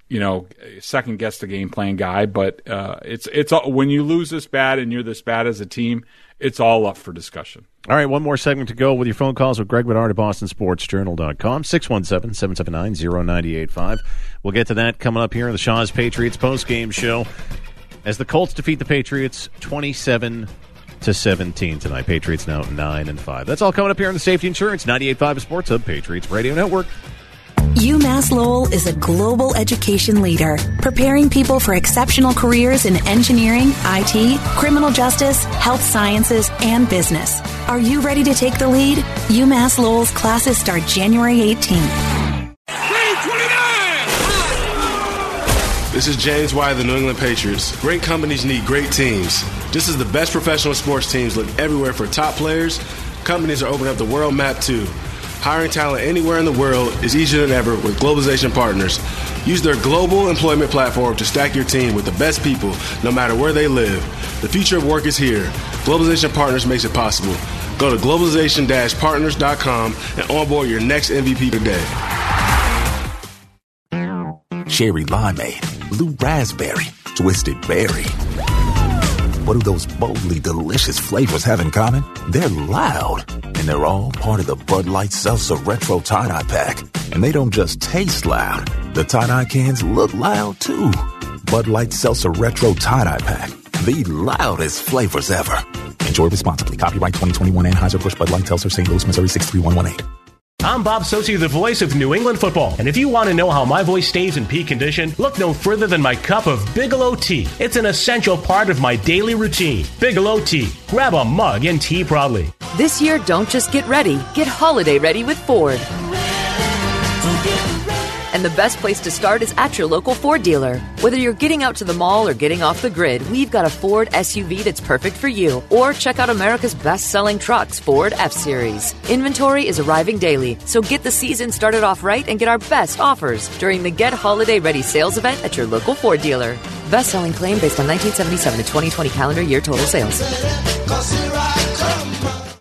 you know second guess the game plan guy. But uh, it's it's when you lose this bad and you're this bad as a team, it's all up for discussion. All right, one more segment to go with your phone calls with Greg Bedard at BostonSportsJournal.com, 617-779-0985. We'll get to that coming up here in the Shaw's Patriots postgame show as the Colts defeat the Patriots 27 to 17 tonight. Patriots now 9 and 5. That's all coming up here on the Safety Insurance 98.5 Sports Hub, Patriots Radio Network. UMass Lowell is a global education leader, preparing people for exceptional careers in engineering, IT, criminal justice, health sciences, and business. Are you ready to take the lead? UMass Lowell's classes start January 18th. This is James White of the New England Patriots. Great companies need great teams. This is the best professional sports teams look everywhere for top players, companies are opening up the world map too. Hiring talent anywhere in the world is easier than ever with Globalization Partners. Use their global employment platform to stack your team with the best people, no matter where they live. The future of work is here. Globalization Partners makes it possible. Go to globalization-partners.com and onboard your next MVP today. Cherry limeade, blue raspberry, twisted berry. What do those boldly delicious flavors have in common? They're loud, and they're all part of the Bud Light Seltzer Retro Tie-Dye Pack. And they don't just taste loud. The tie-dye cans look loud, too. Bud Light Seltzer Retro Tie-Dye Pack. The loudest flavors ever. Enjoy responsibly. Copyright 2021 Anheuser-Busch Bud Light Seltzer St. Louis, Missouri 63118. I'm Bob Socci, the voice of New England football. And if you want to know how my voice stays in peak condition, look no further than my cup of Bigelow tea. It's an essential part of my daily routine. Bigelow tea. Grab a mug and tea proudly. This year, don't just get ready, get holiday ready with Ford. And the best place to start is at your local Ford dealer. Whether you're getting out to the mall or getting off the grid, we've got a Ford SUV that's perfect for you. Or check out America's best selling trucks, Ford F Series. Inventory is arriving daily, so get the season started off right and get our best offers during the Get Holiday Ready sales event at your local Ford dealer. Best selling claim based on 1977 to 2020 calendar year total sales.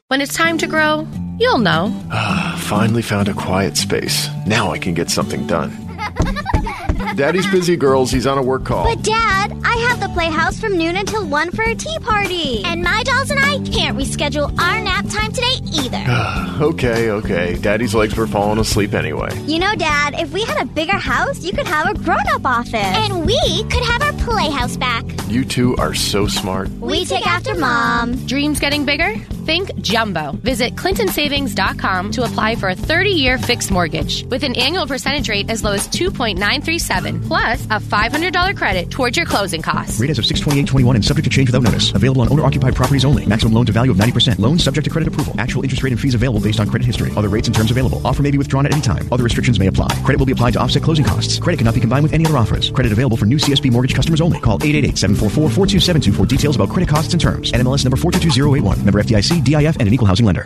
When it's time to grow, you'll know. Ah, finally found a quiet space. Now I can get something done. <laughs> Daddy's busy, girls. He's on a work call. But, Dad, I have the playhouse from noon until 1 for a tea party. And my dolls and I can't reschedule our nap time today either. Ah, okay, okay. Daddy's legs were falling asleep anyway. You know, Dad, if we had a bigger house, you could have a grown up office. And we could have our playhouse back. You two are so smart. We take after Mom. Dreams getting bigger? Think jumbo. Visit clintonsavings.com to apply for a 30 year fixed mortgage with an annual percentage rate as low as 2.937 plus a $500 credit towards your closing costs. Rate as of 62821 and subject to change without notice. Available on owner occupied properties only. Maximum loan to value of 90%. Loan subject to credit approval. Actual interest rate and fees available based on credit history. Other rates and terms available. Offer may be withdrawn at any time. Other restrictions may apply. Credit will be applied to offset closing costs. Credit cannot be combined with any other offers. Credit available for new CSB mortgage customers only. Call 888-744-4272 for details about credit costs and terms. NMLS number 422081. Member FDIC, DIF, and an equal housing lender.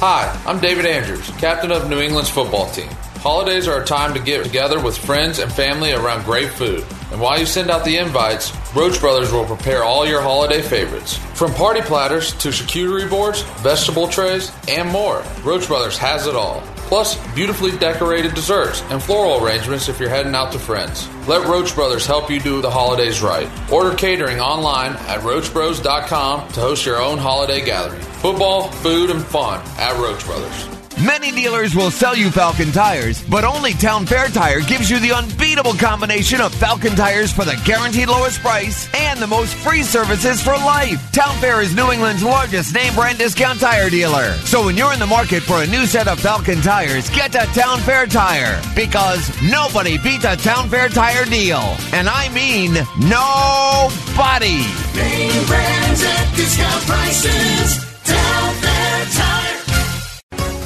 Hi, I'm David Andrews, captain of New England's football team. Holidays are a time to get together with friends and family around great food. And while you send out the invites, Roche Brothers will prepare all your holiday favorites. From party platters to charcuterie boards, vegetable trays, and more, Roche Brothers has it all. Plus, beautifully decorated desserts and floral arrangements if you're heading out to friends. Let Roche Brothers help you do the holidays right. Order catering online at RocheBros.com to host your own holiday gathering. Football, food, and fun at Roche Brothers. Many dealers will sell you Falcon tires, but only Town Fair Tire gives you the unbeatable combination of Falcon tires for the guaranteed lowest price and the most free services for life. Town Fair is New England's largest name brand discount tire dealer. So when you're in the market for a new set of Falcon tires, get to Town Fair Tire because nobody beats a Town Fair Tire deal. And I mean nobody. Name brands at discount prices. Town Fair Tire.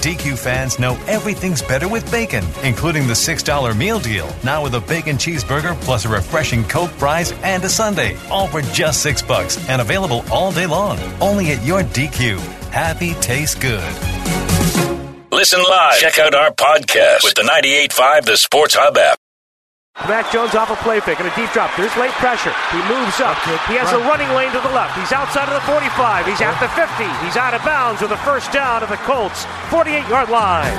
DQ fans know everything's better with bacon, including the $6 meal deal. Now with a bacon cheeseburger plus a refreshing Coke, fries, and a sundae. All for just six bucks and available all day long. Only at your DQ. Happy tastes good. Listen live. Check out our podcast with the 98.5 The Sports Hub app. Mac Jones off a play fake and a deep drop. There's late pressure. He moves up. He has a running lane to the left. He's outside of the 45. He's at the 50. He's out of bounds with a first down at the Colts 48 yard line.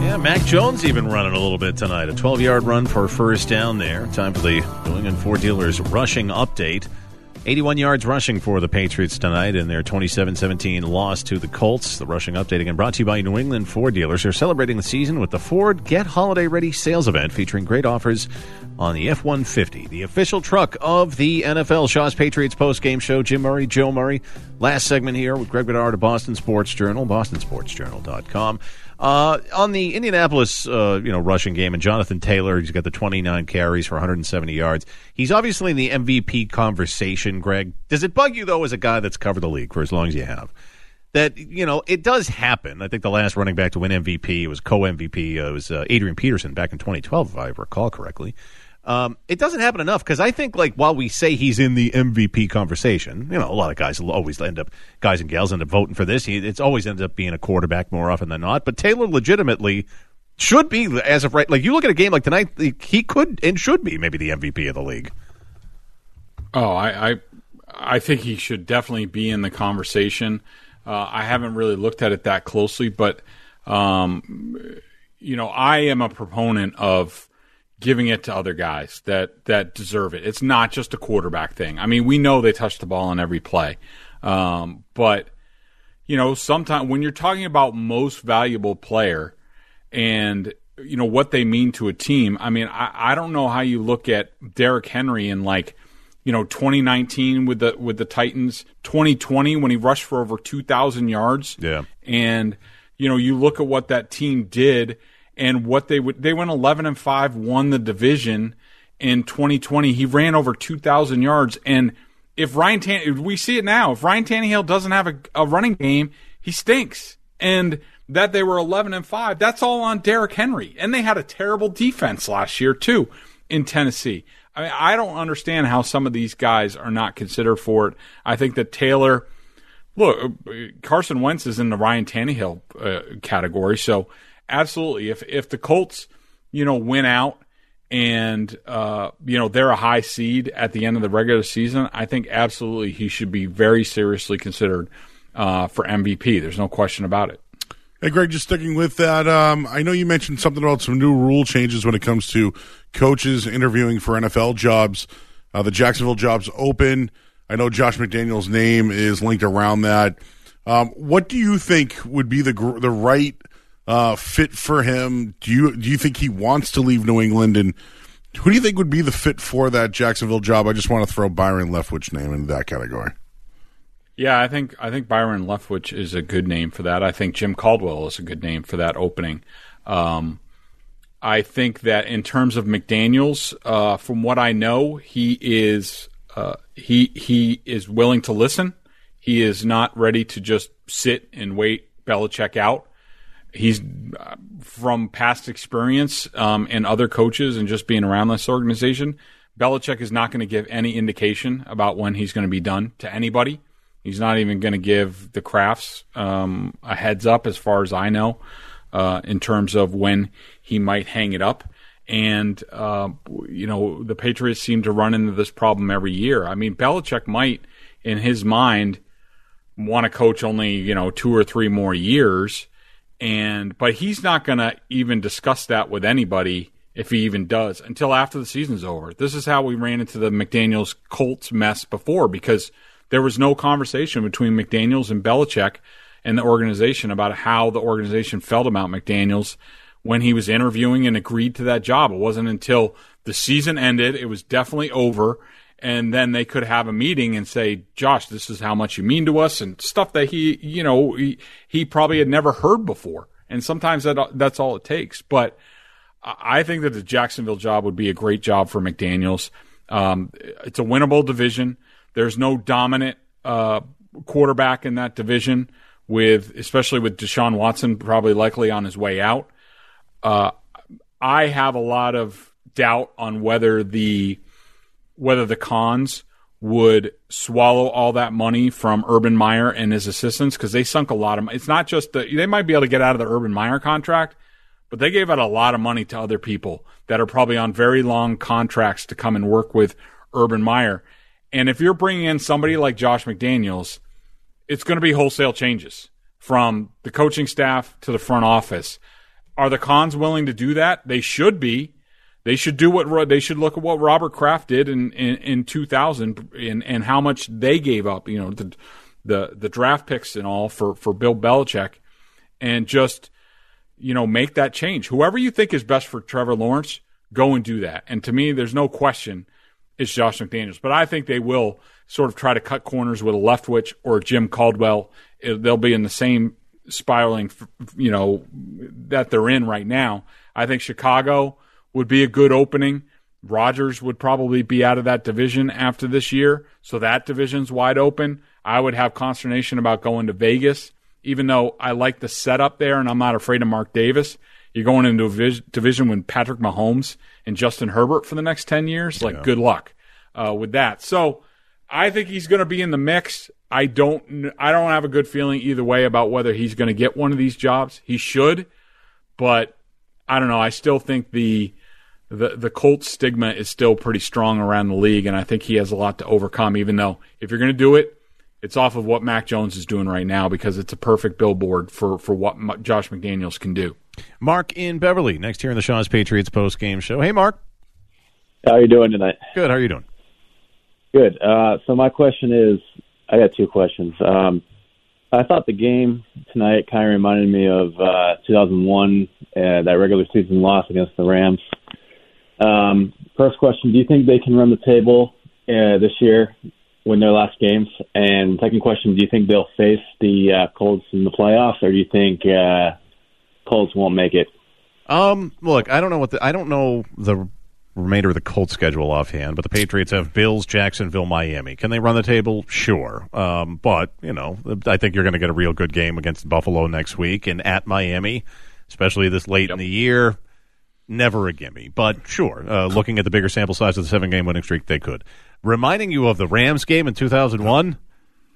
Yeah, Mac Jones even running a little bit tonight. A 12 yard run for first down there. Time for the New England Ford Dealers rushing update. 81 yards rushing for the Patriots tonight in their 27 17 loss to the Colts. The rushing update again brought to you by New England Ford dealers. They're celebrating the season with the Ford Get Holiday Ready sales event featuring great offers on the F 150, the official truck of the NFL. Shaw's Patriots post game show. Jim Murray, Joe Murray. Last segment here with Greg Bedard of Boston Sports Journal, bostonsportsjournal.com. Uh, on the Indianapolis, uh, you know, rushing game, and Jonathan Taylor, he's got the 29 carries for 170 yards. He's obviously in the MVP conversation, Greg. Does it bug you, though, as a guy that's covered the league for as long as you have, that, you know, it does happen. I think the last running back to win MVP, was co-MVP, uh, it was uh, Adrian Peterson back in 2012, if I recall correctly. Um, it doesn't happen enough because I think like while we say he's in the MVP conversation, you know, a lot of guys will always end up guys and gals end up voting for this. He, it's always ends up being a quarterback more often than not. But Taylor legitimately should be as of right. Like you look at a game like tonight, he could and should be maybe the MVP of the league. Oh, I, I, I think he should definitely be in the conversation. Uh, I haven't really looked at it that closely, but um, you know, I am a proponent of giving it to other guys that that deserve it. It's not just a quarterback thing. I mean, we know they touch the ball on every play, um, but you know, sometimes when you're talking about most valuable player and you know what they mean to a team. I mean, I, I don't know how you look at Derrick Henry in like you know 2019 with the with the Titans, 2020 when he rushed for over 2,000 yards. Yeah, and you know you look at what that team did and what they would they went 11 and 5 won the division in 2020 he ran over 2000 yards. And if Ryan Tan- we see it now if Ryan Tannehill doesn't have a, a running game he stinks. And that they were 11 and 5 that's all on Derrick Henry. And they had a terrible defense last year too in Tennessee. I mean I don't understand how some of these guys are not considered for it. I think that Taylor look Carson Wentz is in the Ryan Tannehill uh, category. So absolutely. If if the Colts, you know, win out and uh, you know they're a high seed at the end of the regular season, I think absolutely he should be very seriously considered uh, for MVP. There's no question about it. Hey, Greg, just sticking with that, um, I know you mentioned something about some new rule changes when it comes to coaches interviewing for NFL jobs. Uh, the Jacksonville job's open. I know Josh McDaniels' name is linked around that. Um, what do you think would be the the right uh, fit for him? Do you do you think he wants to leave New England? And who do you think would be the fit for that Jacksonville job? I just want to throw Byron Leftwich name into that category. Yeah, I think I think Byron Leftwich is a good name for that. I think Jim Caldwell is a good name for that opening. Um, I think that in terms of McDaniel's, uh, from what I know, he is uh, he he is willing to listen. He is not ready to just sit and wait Belichick out he's uh, from past experience um, and other coaches and just being around this organization. Belichick is not going to give any indication about when he's going to be done to anybody. He's not even going to give the Krafts um, a heads up, as far as I know, uh, in terms of when he might hang it up. And uh, you know, the Patriots seem to run into this problem every year. I mean, Belichick might, in his mind, want to coach only you know two or three more years and but he's not going to even discuss that with anybody if he even does until after the season's over. This is how we ran into the McDaniels Colts mess before because there was no conversation between McDaniels and Belichick and the organization about how the organization felt about McDaniels when he was interviewing and agreed to that job. It wasn't until the season ended, it was definitely over, and then they could have a meeting and say, Josh, this is how much you mean to us and stuff that he, you know, he, he probably had never heard before. And sometimes that, that's all it takes. But I think that the Jacksonville job would be a great job for McDaniels. Um, it's a winnable division. There's no dominant, uh, quarterback in that division with, especially with Deshaun Watson probably likely on his way out. Uh, I have a lot of doubt on whether the, whether the Khans would swallow all that money from Urban Meyer and his assistants because they sunk a lot of. It's not just that they might be able to get out of the Urban Meyer contract, but they gave out a lot of money to other people that are probably on very long contracts to come and work with Urban Meyer. And if you're bringing in somebody like Josh McDaniels, it's going to be wholesale changes from the coaching staff to the front office. Are the Khans willing to do that? They should be they should do what they should look at what Robert Kraft did in, in, in 2000 and, and how much they gave up, you know, the, the, the draft picks and all for, for Bill Belichick and just, you know, make that change. Whoever you think is best for Trevor Lawrence, go and do that. And to me, there's no question it's Josh McDaniels, but I think they will sort of try to cut corners with a Leftwich or Jim Caldwell. They'll be in the same spiraling, you know, that they're in right now. I think Chicago, would be a good opening. Rodgers would probably be out of that division after this year, so that division's wide open. I would have consternation about going to Vegas, even though I like the setup there and I'm not afraid of Mark Davis. You're going into a vis- division with Patrick Mahomes and Justin Herbert for the next 10 years. Like, good luck uh, with that. So I think he's going to be in the mix. I don't, I don't have a good feeling either way about whether he's going to get one of these jobs. He should, but I don't know. I still think the, the, the Colts stigma is still pretty strong around the league, and I think he has a lot to overcome, even though if you're going to do it, it's off of what Mac Jones is doing right now because it's a perfect billboard for, for what M- Josh McDaniels can do. Mark in Beverly, next here in the Shaw's Patriots post game show. Hey, Mark. How are you doing tonight? Good. How are you doing? Good. Uh, so my question is, I got two questions. Um, I thought the game tonight kind of reminded me of uh, 2001, uh, that regular season loss against the Rams. Um, first question: Do you think they can run the table uh, this year, win their last games? And second question: Do you think they'll face the uh, Colts in the playoffs, or do you think uh, Colts won't make it? Um, look, I don't know what the I don't know the remainder of the Colts schedule offhand, but the Patriots have Bills, Jacksonville, Miami. Can they run the table? Sure. Um, but you know, I think you're going to get a real good game against Buffalo next week and at Miami, especially this late in the year. Never a gimme, but sure. Uh, looking at the bigger sample size of the seven game winning streak, they could. Reminding you of the Rams game in 2001.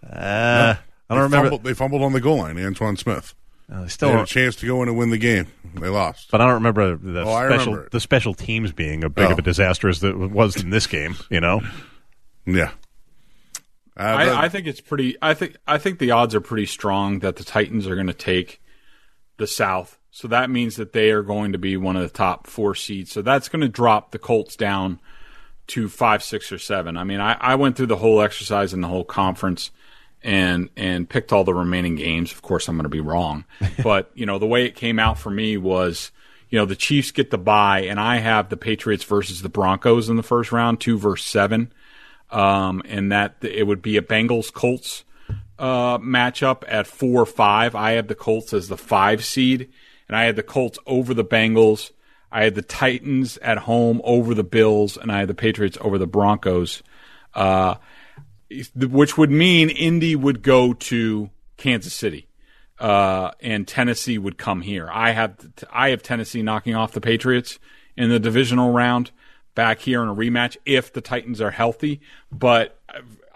Uh, I don't remember. Fumbled, they fumbled on the goal line, Antowain Smith. Uh, they still they had a chance to go in and win the game. They lost. But I don't remember the Oh, special remember the special teams being a big Oh. of a disaster as it was in this game. You know, yeah. Uh, I, I think it's pretty. I think I think the odds are pretty strong that the Titans are going to take the South. So that means that they are going to be one of the top four seeds. So that's going to drop the Colts down to five, six, or seven. I mean, I, I went through the whole exercise and the whole conference and and picked all the remaining games. Of course, I'm going to be wrong, <laughs> but you know the way it came out for me was, you know, the Chiefs get the bye, and I have the Patriots versus the Broncos in the first round, two versus seven, um, and that it would be a Bengals Colts uh, matchup at four five. I have the Colts as the five seed, and I had the Colts over the Bengals. I had the Titans at home over the Bills, and I had the Patriots over the Broncos. Uh, which would mean Indy would go to Kansas City, uh, and Tennessee would come here. I have I have Tennessee knocking off the Patriots in the divisional round back here in a rematch if the Titans are healthy. But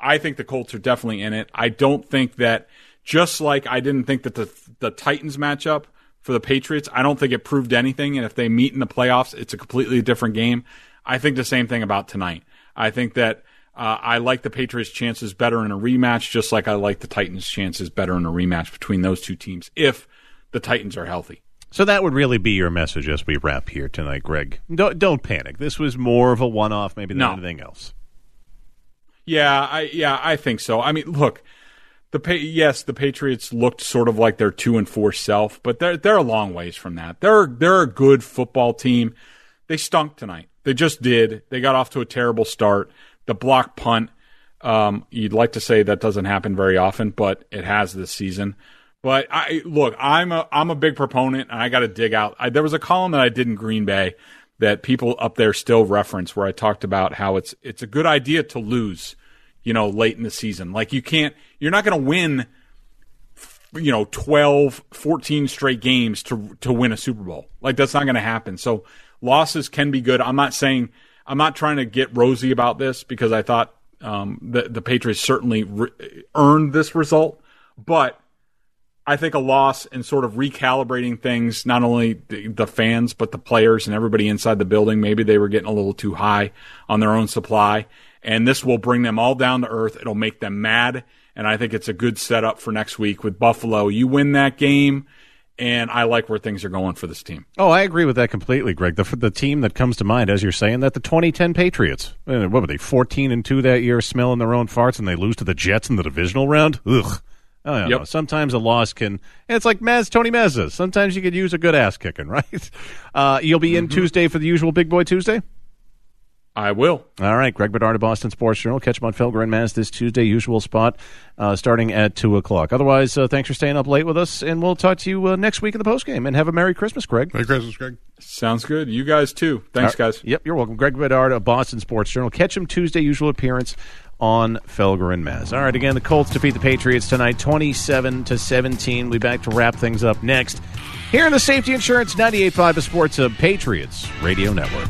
I think the Colts are definitely in it. I don't think that just like I didn't think that the the Titans matchup for the Patriots, I don't think it proved anything. And if they meet in the playoffs, it's a completely different game. I think the same thing about tonight. I think that uh, I like the Patriots' chances better in a rematch, just like I like the Titans' chances better in a rematch between those two teams if the Titans are healthy. so that would really be your message as we wrap here tonight, Greg. Don't don't panic. This was more of a one off, maybe than No. anything else. Yeah, I yeah, I think so. I mean, look, the pa- yes, the Patriots looked sort of like their two and four self, but they're they're a long ways from that. They're they're a good football team. They stunk tonight. They just did. They got off to a terrible start. The block punt. Um, you'd like to say that doesn't happen very often, but it has this season. But I look, I'm a I'm a big proponent, and I got to dig out. I, there was a column that I did in Green Bay that people up there still reference, where I talked about how it's it's a good idea to lose, you know, late in the season. Like you can't, you're not going to win, you know, 12, 14 straight games to to win a Super Bowl. Like that's not going to happen. So losses can be good. I'm not saying I'm not trying to get rosy about this because I thought um, the the Patriots certainly re- earned this result, but I think a loss and sort of recalibrating things, not only the, the fans, but the players and everybody inside the building. Maybe they were getting a little too high on their own supply. And this will bring them all down to earth. It'll make them mad. And I think it's a good setup for next week with Buffalo. You win that game, and I like where things are going for this team. Oh, I agree with that completely, Greg. The the team that comes to mind, as you're saying, that the 2010 Patriots. Uh, What were they? 14 and two that year, smelling their own farts, and they lose to the Jets in the divisional round. Ugh. I don't Yep. know. Sometimes a loss can. It's like Mazz, Tony Mazz. Sometimes you could use a good ass kicking, <laughs> right? Uh, you'll be in Tuesday for the usual Big Boy Tuesday. I will. All right, Greg Bedard of Boston Sports Journal. Catch him on Felger and Mazz this Tuesday, usual spot, uh, starting at 2 o'clock. Otherwise, uh, thanks for staying up late with us, and we'll talk to you uh, next week in the postgame. And have a Merry Christmas, Greg. Merry Christmas, Greg. Sounds good. You guys too. Thanks, All right. guys. Yep, you're welcome. Greg Bedard of Boston Sports Journal. Catch him Tuesday, usual appearance on Felger and Mazz. All right, again, the Colts defeat the Patriots tonight, 27 to 17. We'll be back to wrap things up next. Here in the Safety Insurance 98.5 of Sports of Patriots Radio Network.